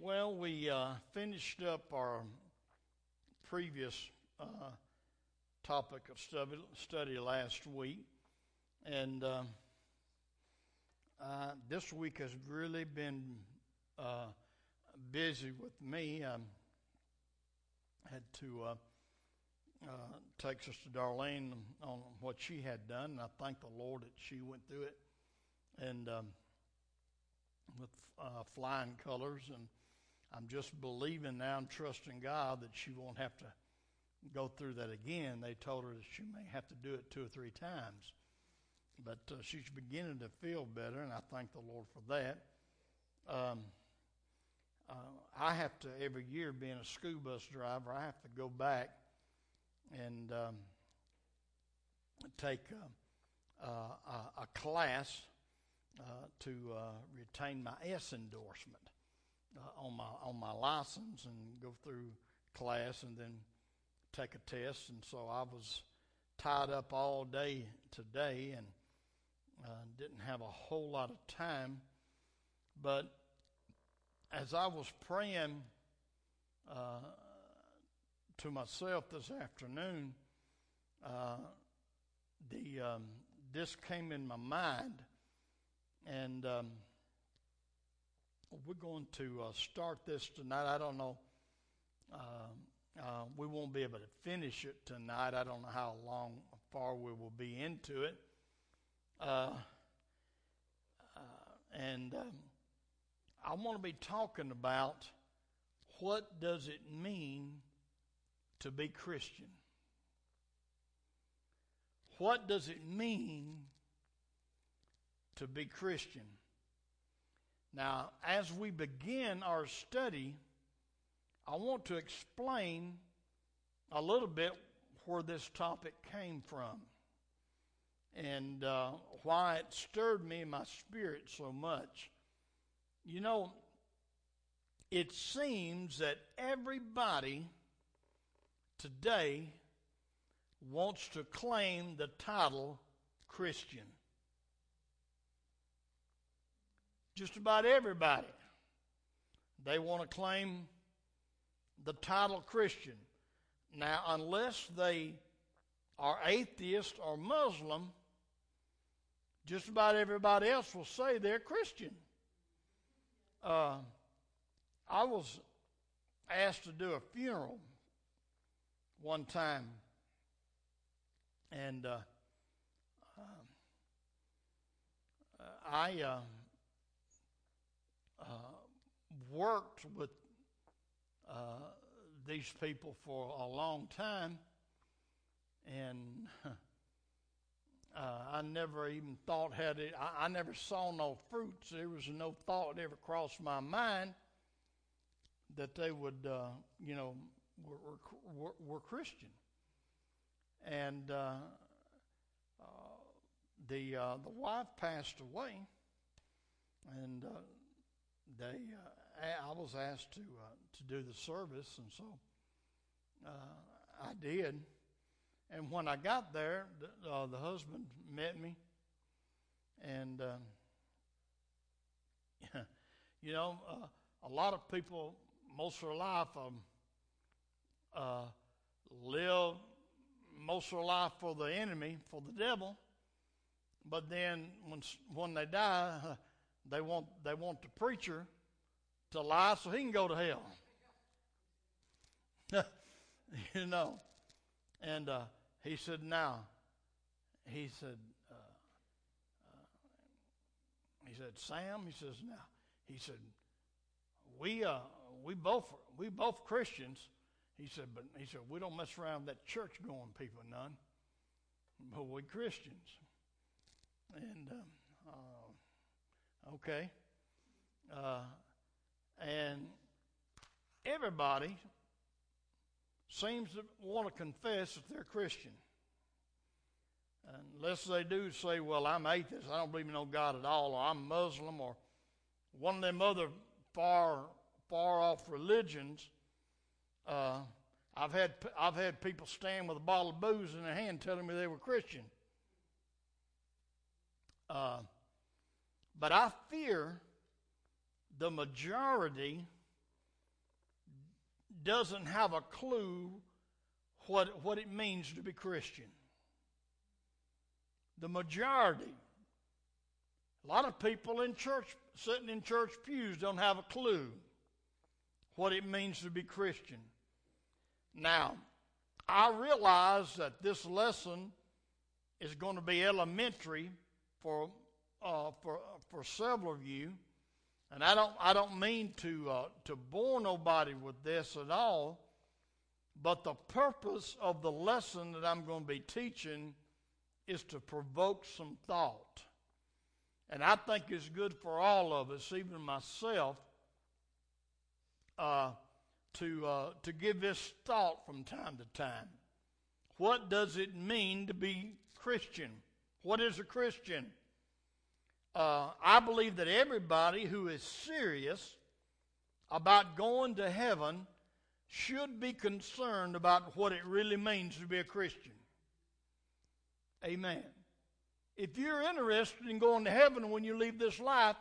Well, we uh, finished up our previous uh, topic of study, study last week, and uh, uh this week has really been uh, busy with me. I had to uh, take Sister Darlene on what she had done, and I thank the Lord that she went through it, and um, with flying colors and I'm just believing now and trusting God that she won't have to go through that again. They told her that she may have to do it two or three times. But uh, she's beginning to feel better, and I thank the Lord for that. Um, uh, I have to, every year, being a school bus driver, I have to go back and um, take uh, a, a, class uh, to uh, retain my S endorsement uh, on my on my license and go through class and then take a test. And so I was tied up all day today and uh, didn't have a whole lot of time. But as I was praying uh, to myself this afternoon, uh, the um, this came in my mind, and um, we're going to uh, start this tonight. I don't know. Uh, uh, we won't be able to finish it tonight. I don't know how long, far we will be into it. Uh, uh, and um, I want to be talking about what does it mean to be Christian. What does it mean to be Christian? Now, as we begin our study, I want to explain a little bit where this topic came from and uh, why it stirred me in my spirit so much. You know, it seems that everybody today wants to claim the title Christian. Just about everybody. They want to claim the title Christian. Now, unless they are atheist or Muslim, just about everybody else will say they're Christian. Uh, I was asked to do a funeral one time, and uh, I uh, uh, worked with uh, these people for a long time, and uh, I never even thought had it. I, I, never saw no fruits. There was no thought ever crossed my mind that they would, uh, you know, were, were, were Christian, and uh, uh, the the wife passed away, and they uh, I was asked to uh, to do the service, and so uh, I did. And when I got there, the, uh, the husband met me, and uh, you know, uh, a lot of people most of their life um, live most of their life for the enemy, for the devil. But then when when they die, they want, they want the preacher to lie so he can go to hell. you know. And uh, he said, now, he said, uh, uh, he said, Sam, he says, now, he said, we, uh, we both, we both Christians. He said, but he said, we don't mess around that church going people none, but we Christians. And um, uh, Okay? Uh, and everybody seems to want to confess that they're Christian. Unless they do say, well, I'm atheist, I don't believe in no God at all, or I'm Muslim, or one of them other far, far off religions. Uh, I've had I've had people stand with a bottle of booze in their hand telling me they were Christian. Uh, but I fear the majority doesn't have a clue what, what it means to be Christian. The majority, a lot of people in church, sitting in church pews, don't have a clue what it means to be Christian. Now, I realize that this lesson is going to be elementary for uh, for for several of you, and I don't I don't mean to uh, to bore nobody with this at all, but the purpose of the lesson that I'm going to be teaching is to provoke some thought, and I think it's good for all of us, even myself, uh, to uh, to give this thought from time to time. What does it mean to be Christian? What is a Christian? Uh, I believe that everybody who is serious about going to heaven should be concerned about what it really means to be a Christian. Amen. If you're interested in going to heaven when you leave this life,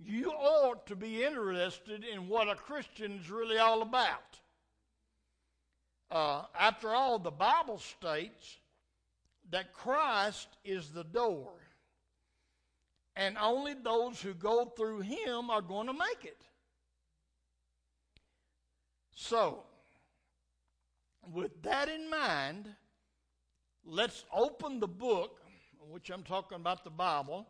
you ought to be interested in what a Christian is really all about. Uh, after all, the Bible states that Christ is the door and only those who go through him are going to make it. So, with that in mind, let's open the book, which I'm talking about the Bible,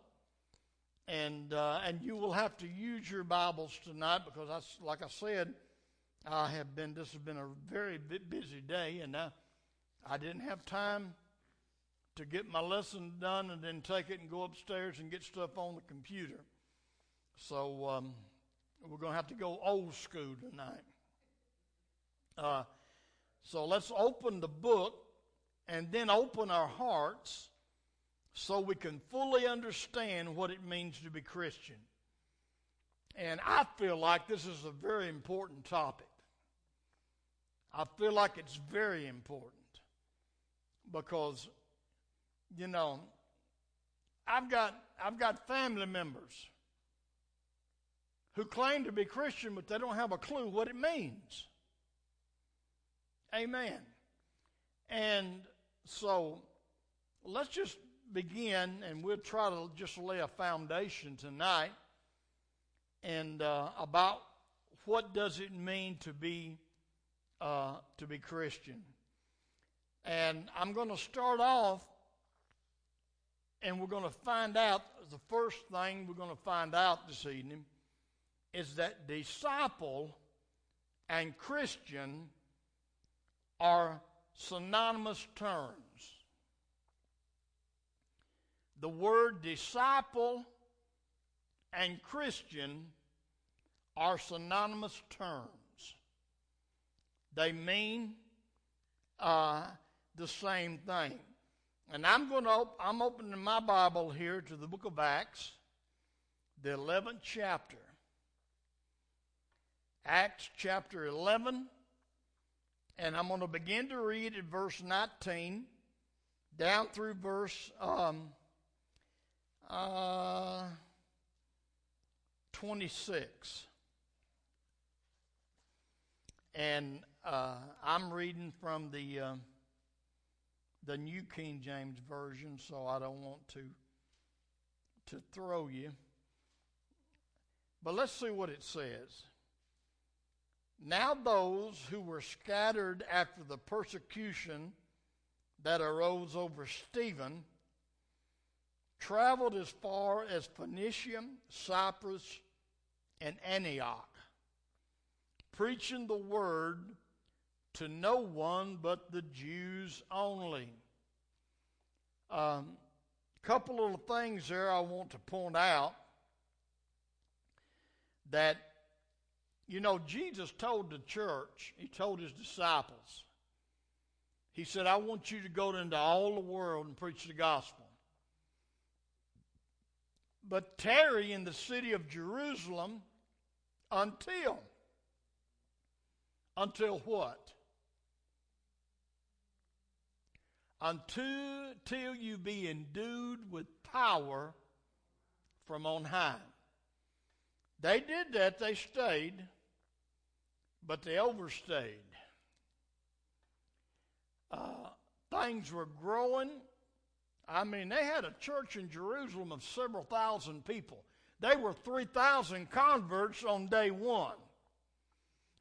and uh, and you will have to use your Bibles tonight because, I, like I said, I have been. This has been a very busy day, and I, I didn't have time to get my lesson done and then take it and go upstairs and get stuff on the computer. So um, we're going to have to go old school tonight. Uh, so let's open the book and then open our hearts so we can fully understand what it means to be Christian. And I feel like this is a very important topic. I feel like it's very important because you know, I've got I've got family members who claim to be Christian, but they don't have a clue what it means. Amen. And so let's just begin, and we'll try to just lay a foundation tonight, and uh, about what does it mean to be uh, to be Christian. And I'm going to start off and we're going to find out the first thing we're going to find out this evening is that disciple and Christian are synonymous terms. The word disciple and Christian are synonymous terms. They mean uh, the same thing. And I'm going to op- I'm opening my Bible here to the book of Acts, the 11th chapter. Acts chapter 11, and I'm going to begin to read at verse 19 down through verse um, uh, 26. And uh, I'm reading from the. Uh, the New King James Version, so I don't want to to throw you. But let's see what it says. Now those who were scattered after the persecution that arose over Stephen traveled as far as Phoenicia, Cyprus, and Antioch, preaching the word to no one but the Jews only. A um, couple of things there I want to point out that, you know, Jesus told the church, he told his disciples, he said, I want you to go into all the world and preach the gospel. But tarry in the city of Jerusalem until. Until what? Until you be endued with power from on high. They did that, they stayed. but they overstayed. Uh, things were growing. I mean, they had a church in Jerusalem of several thousand people. They were 3,000 converts on day one.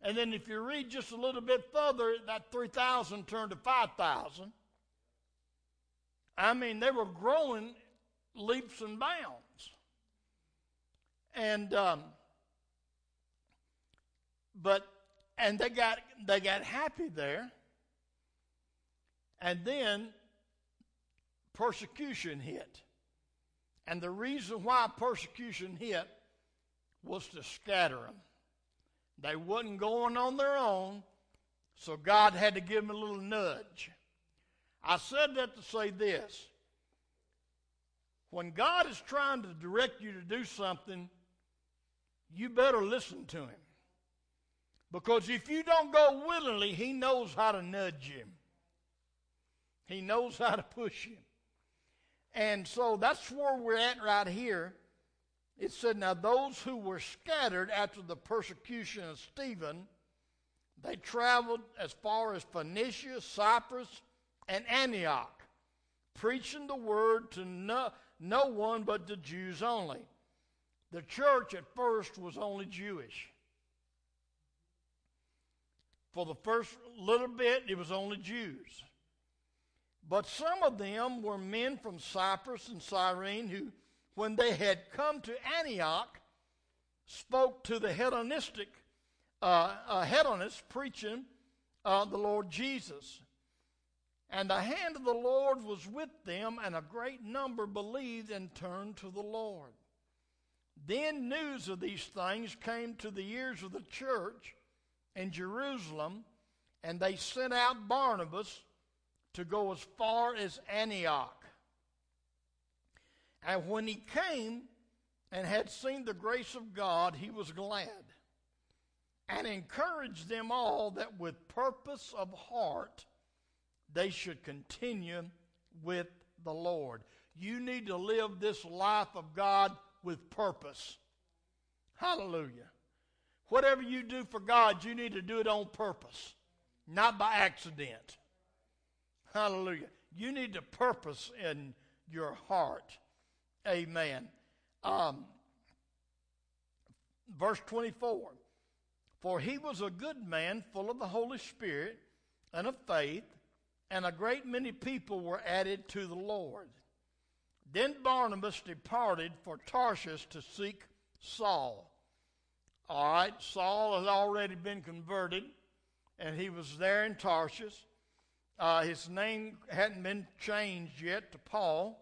And then if you read just a little bit further, that 3,000 turned to 5,000. I mean, they were growing leaps and bounds. And, um, but, and they got, they got happy there. And then persecution hit. And the reason why persecution hit was to scatter them. They wasn't going on their own, so God had to give them a little nudge. I said that to say this. When God is trying to direct you to do something, you better listen to Him. Because if you don't go willingly, He knows how to nudge you. He knows how to push you. And so that's where we're at right here. It said, Now those who were scattered after the persecution of Stephen, they traveled as far as Phoenicia, Cyprus, and Antioch, preaching the word to no, no one but the Jews only. The church at first was only Jewish. For the first little bit, it was only Jews. But some of them were men from Cyprus and Cyrene who, when they had come to Antioch, spoke to the Hellenistic uh, uh, Hellenists preaching uh, the Lord Jesus. And the hand of the Lord was with them, and a great number believed and turned to the Lord. Then news of these things came to the ears of the church in Jerusalem, and they sent out Barnabas to go as far as Antioch. And when he came and had seen the grace of God, he was glad and encouraged them all that with purpose of heart they should continue with the Lord. You need to live this life of God with purpose. Hallelujah. Whatever you do for God, you need to do it on purpose, not by accident. Hallelujah. You need to purpose in your heart. Amen. Um, verse 24 For he was a good man, full of the Holy Spirit and of faith, and a great many people were added to the Lord. Then Barnabas departed for Tarshish to seek Saul. All right, Saul had already been converted, and he was there in Tarshish. Uh, his name hadn't been changed yet to Paul.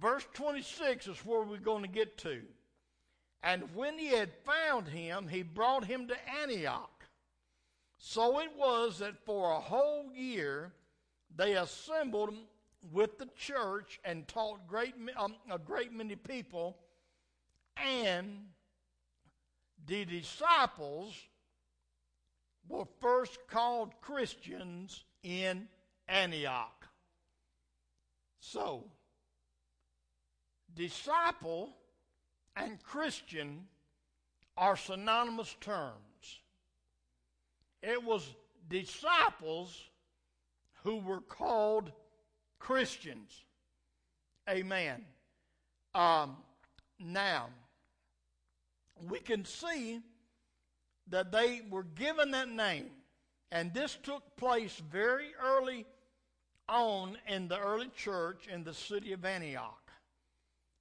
Verse 26 is where we're going to get to. And when he had found him, he brought him to Antioch. So it was that for a whole year they assembled with the church and taught great, um, a great many people, and the disciples were first called Christians in Antioch. So, disciple and Christian are synonymous terms. It was disciples who were called Christians. Amen. Um, now, we can see that they were given that name and this took place very early on in the early church in the city of Antioch.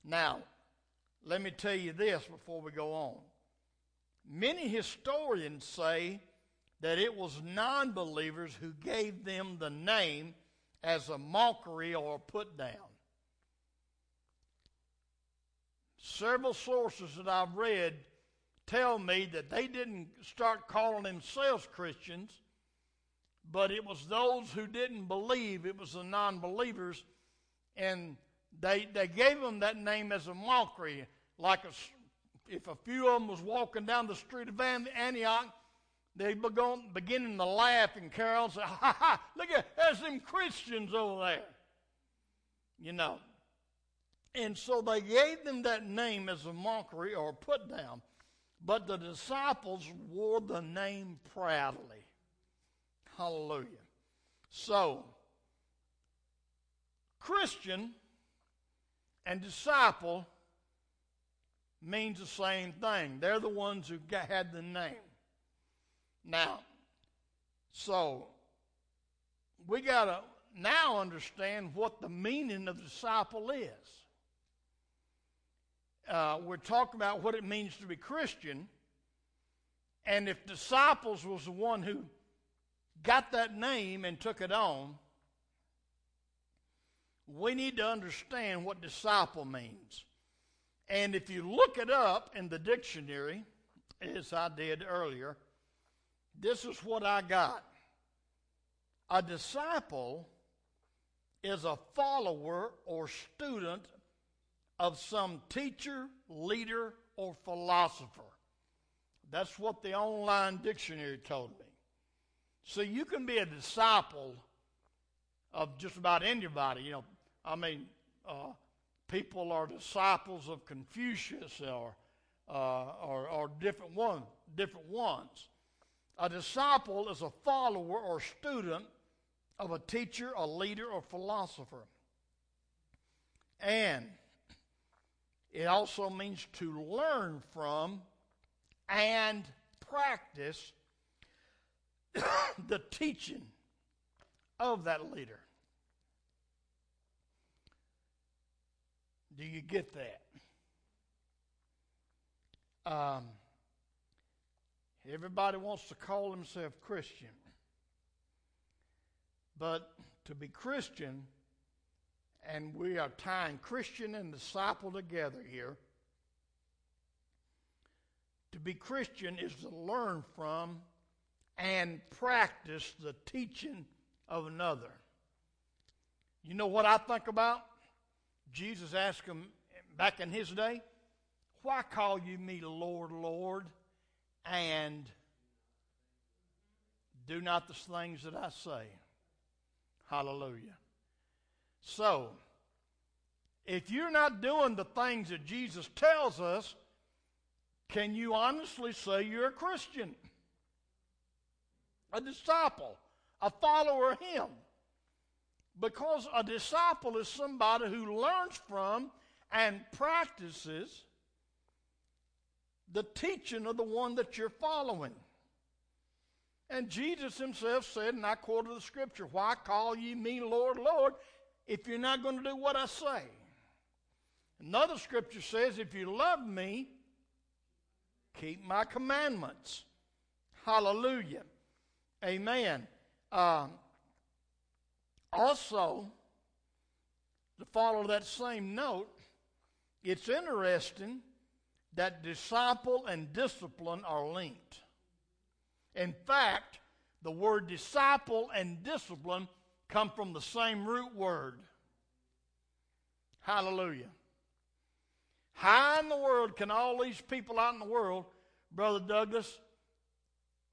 Now, let me tell you this before we go on. Many historians say that it was non believers who gave them the name as a mockery or a put down. Several sources that I've read tell me that they didn't start calling themselves Christians but it was those who didn't believe, it was the non believers, and they, they gave them that name as a mockery. Like a, if a few of them was walking down the street of Antioch, they began beginning to laugh and carol and say, ha ha, look at, there's them Christians over there. You know. And so they gave them that name as a mockery or put down. but the disciples wore the name proudly. Hallelujah. So, Christian and disciple means the same thing. They're the ones who had the name. Now, so we got to now understand what the meaning of disciple is. Uh, we're talking about what it means to be Christian. And if disciples was the one who got that name and took it on, we need to understand what disciple means. And if you look it up in the dictionary, as I did earlier, this is what I got. A disciple is a follower or student of some teacher, leader, or philosopher. That's what the online dictionary told me. So you can be a disciple of just about anybody. You know, I mean, uh, people are disciples of Confucius or, uh, or, or different, one, different ones. A disciple is a follower or student of a teacher, a leader, or philosopher. And it also means to learn from and practice the teaching of that leader. Do you get that? Um, everybody wants to call himself Christian. But to be Christian, and we are tying Christian and disciple together here. To be Christian is to learn from and practice the teaching of another. You know what I think about? Jesus asked him back in his day, Why call you me Lord, Lord, and do not the things that I say? Hallelujah. So, if you're not doing the things that Jesus tells us, can you honestly say you're a Christian? A disciple, a follower of Him? Because a disciple is somebody who learns from and practices the teaching of the one that you're following. And Jesus himself said, and I quoted the scripture, Why call ye me Lord, Lord, if you're not going to do what I say? Another scripture says, If you love me, keep my commandments. Hallelujah. Amen. Uh, also, to follow that same note, it's interesting that disciple and discipline are linked. In fact, the word disciple and discipline come from the same root word. Hallelujah. How in the world can all these people out in the world, Brother Douglas,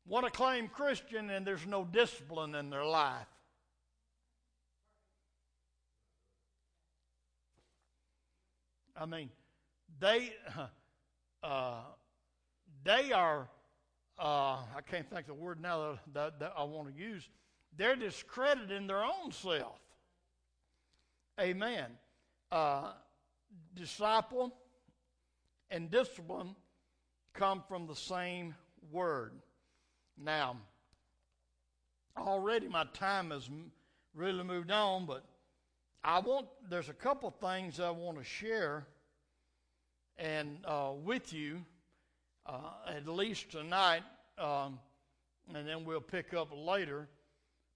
want to claim Christian and there's no discipline in their life? I mean, they uh, they are uh, I can't think of the word now that, that, that I want to use. They're discrediting their own self. Amen. Uh, disciple and discipline come from the same word. Now, already my time has really moved on, but I want there's a couple things I want to share and uh, with you uh, at least tonight, um, and then we'll pick up later.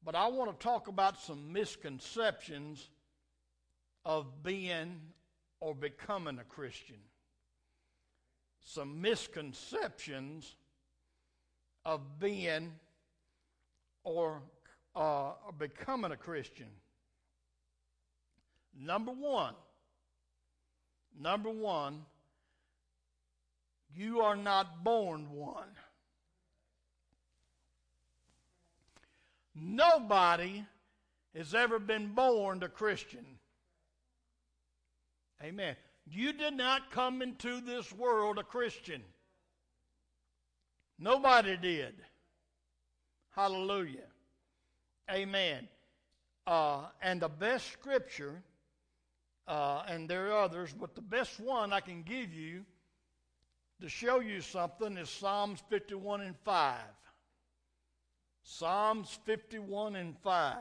But I want to talk about some misconceptions of being or becoming a Christian. Some misconceptions of being or uh, becoming a Christian. Number one, number one, you are not born one. Nobody has ever been born a Christian. Amen. You did not come into this world a Christian. Nobody did. Hallelujah. Amen. Uh, and the best scripture, uh, and there are others, but the best one I can give you to show you something is Psalms 51 and 5. Psalms 51 and 5.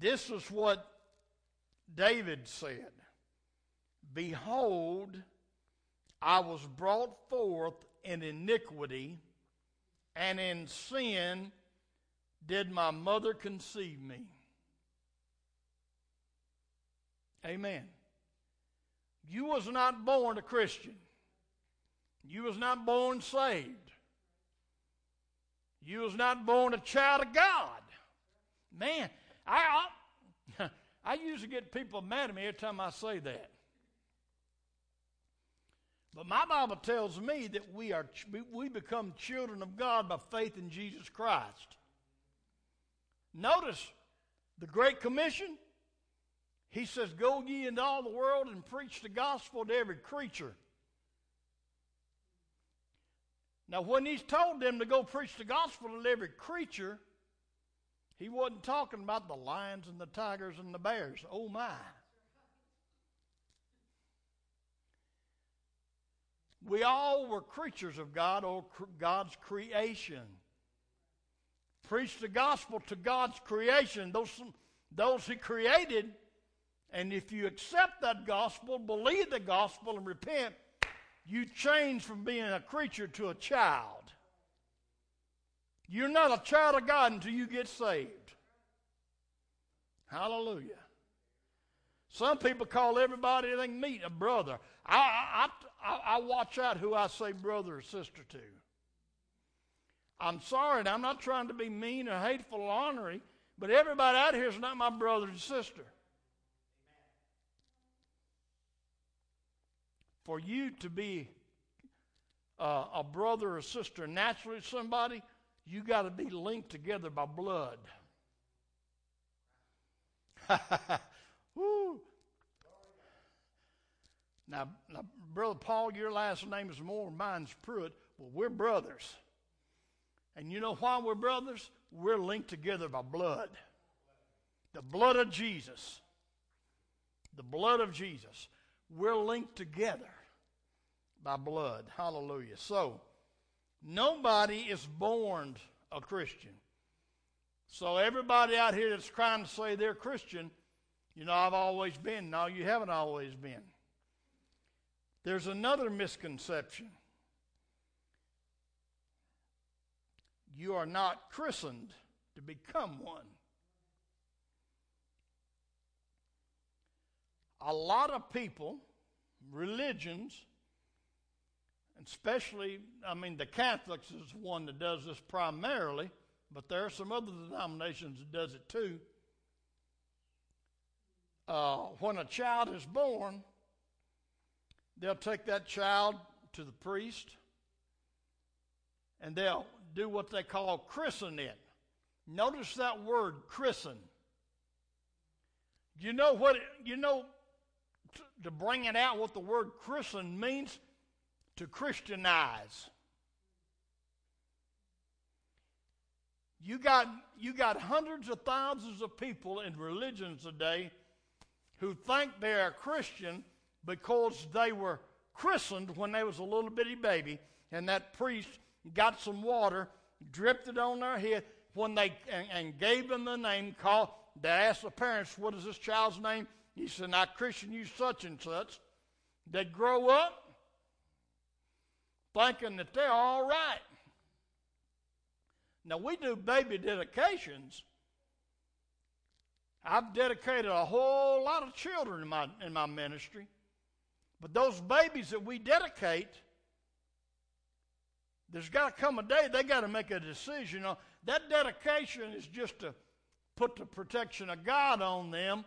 This is what David said Behold, I was brought forth in iniquity, and in sin did my mother conceive me. Amen. You was not born a Christian. You was not born saved. You was not born a child of God. Man, I, I, I usually get people mad at me every time I say that. But my Bible tells me that we are we become children of God by faith in Jesus Christ. Notice the Great Commission. He says, Go ye into all the world and preach the gospel to every creature. Now, when he's told them to go preach the gospel to every creature, he wasn't talking about the lions and the tigers and the bears. Oh, my. We all were creatures of God or God's creation. Preach the gospel to God's creation, those, those He created. And if you accept that gospel, believe the gospel, and repent, you change from being a creature to a child. You're not a child of God until you get saved. Hallelujah. Some people call everybody they meet a brother. I, I, I, I watch out who I say brother or sister to. I'm sorry, and I'm not trying to be mean or hateful or ornery, but everybody out here is not my brother and sister. For you to be uh, a brother or sister naturally to somebody, you got to be linked together by blood. Now, now, Brother Paul, your last name is Moore, mine's Pruitt. Well, we're brothers. And you know why we're brothers? We're linked together by blood. The blood of Jesus. The blood of Jesus. We're linked together by blood. Hallelujah. So, nobody is born a Christian. So, everybody out here that's trying to say they're Christian, you know, I've always been. No, you haven't always been. There's another misconception. You are not christened to become one. A lot of people, religions, especially, I mean, the Catholics is one that does this primarily, but there are some other denominations that does it too. Uh, when a child is born, they'll take that child to the priest and they'll do what they call christen it. Notice that word christen. You know what you know to bring it out what the word christen means to Christianize. You got, you got hundreds of thousands of people in religions today who think they're a Christian because they were christened when they was a little bitty baby, and that priest got some water, dripped it on their head when they and, and gave them the name. Called they asked the parents, "What is this child's name?" He said, "I Christian you such and such." They grow up, thinking that they're all right. Now, we do baby dedications. I've dedicated a whole lot of children in my, in my ministry. But those babies that we dedicate, there's got to come a day they got to make a decision. That dedication is just to put the protection of God on them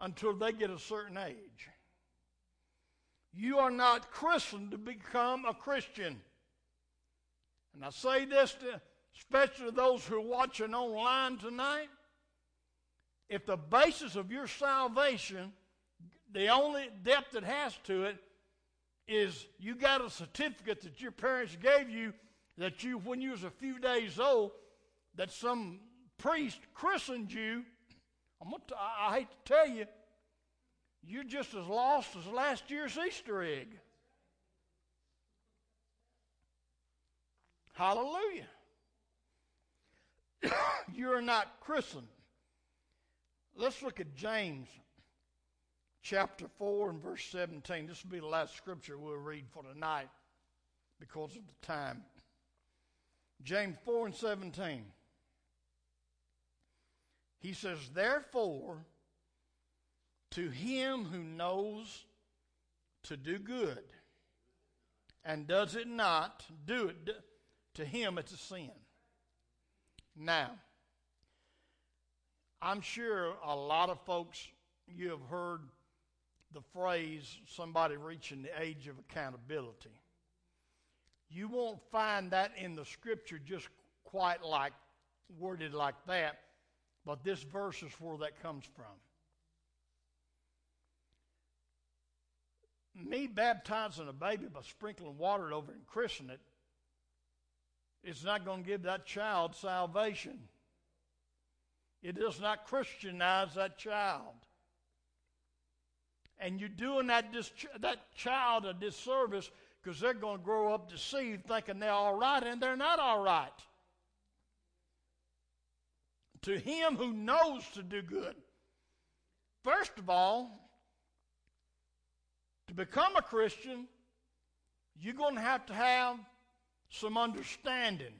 until they get a certain age. You are not christened to become a Christian. And I say this to especially to those who are watching online tonight. If the basis of your salvation, the only depth it has to it, is you got a certificate that your parents gave you that you, when you was a few days old, that some priest christened you. I'm gonna hate to tell you, you're just as lost as last year's Easter egg. Hallelujah. you're not christened. Let's look at James chapter 4 and verse 17. This will be the last scripture we'll read for tonight because of the time. James 4 and 17. He says, Therefore, to him who knows to do good and does it not, do it, to him it's a sin. Now, I'm sure a lot of folks, you have heard the phrase somebody reaching the age of accountability. You won't find that in the scripture just quite like worded like that, but this verse is where that comes from. Me baptizing a baby by sprinkling water over and christening it is not going to give that child salvation. It does not Christianize that child. And you're doing that, dis- that child a disservice because they're going to grow up deceived thinking they're all right, and they're not all right. To him who knows to do good, first of all, to become a Christian, you're going to have to have some understanding.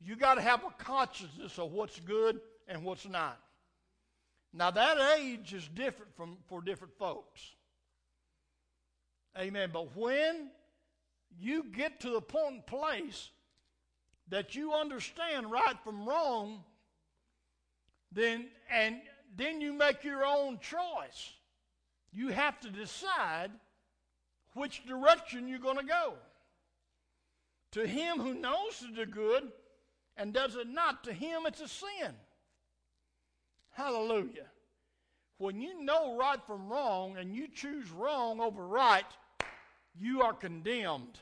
You got to have a consciousness of what's good and what's not. Now that age is different from for different folks. Amen. But when you get to the point place that you understand right from wrong, then and then you make your own choice. You have to decide which direction you're going to go. To him who knows to do good and does it not, to him it's a sin. Hallelujah. When you know right from wrong and you choose wrong over right, you are condemned.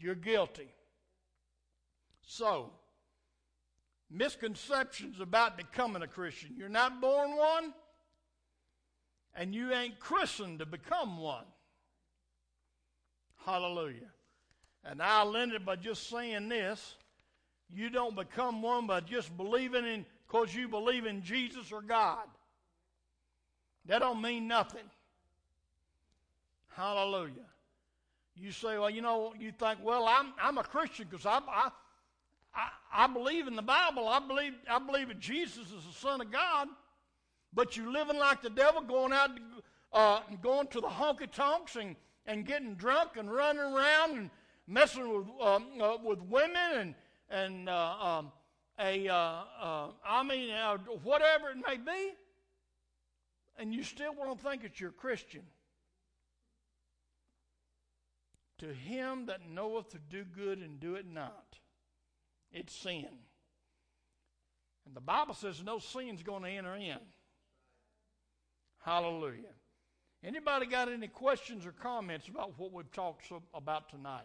You're guilty. So, misconceptions about becoming a Christian. You're not born one, and you ain't christened to become one. Hallelujah. And I'll end it by just saying this. You don't become one by just believing in because you believe in Jesus or God. That don't mean nothing. Hallelujah. You say, well, you know, you think, well, I'm, I'm a Christian because I, I, I, I believe in the Bible. I believe, I believe that Jesus is the Son of God. But you're living like the devil, going out, uh, going to the honky tonks and, and getting drunk and running around and messing with, um, uh, with women and, and uh, um, a, uh, uh, I mean, uh, whatever it may be, and you still want to think that you're a Christian. To him that knoweth to do good and do it not, it's sin. And the Bible says no sin's going to enter in. Hallelujah. Anybody got any questions or comments about what we've talked so, about tonight?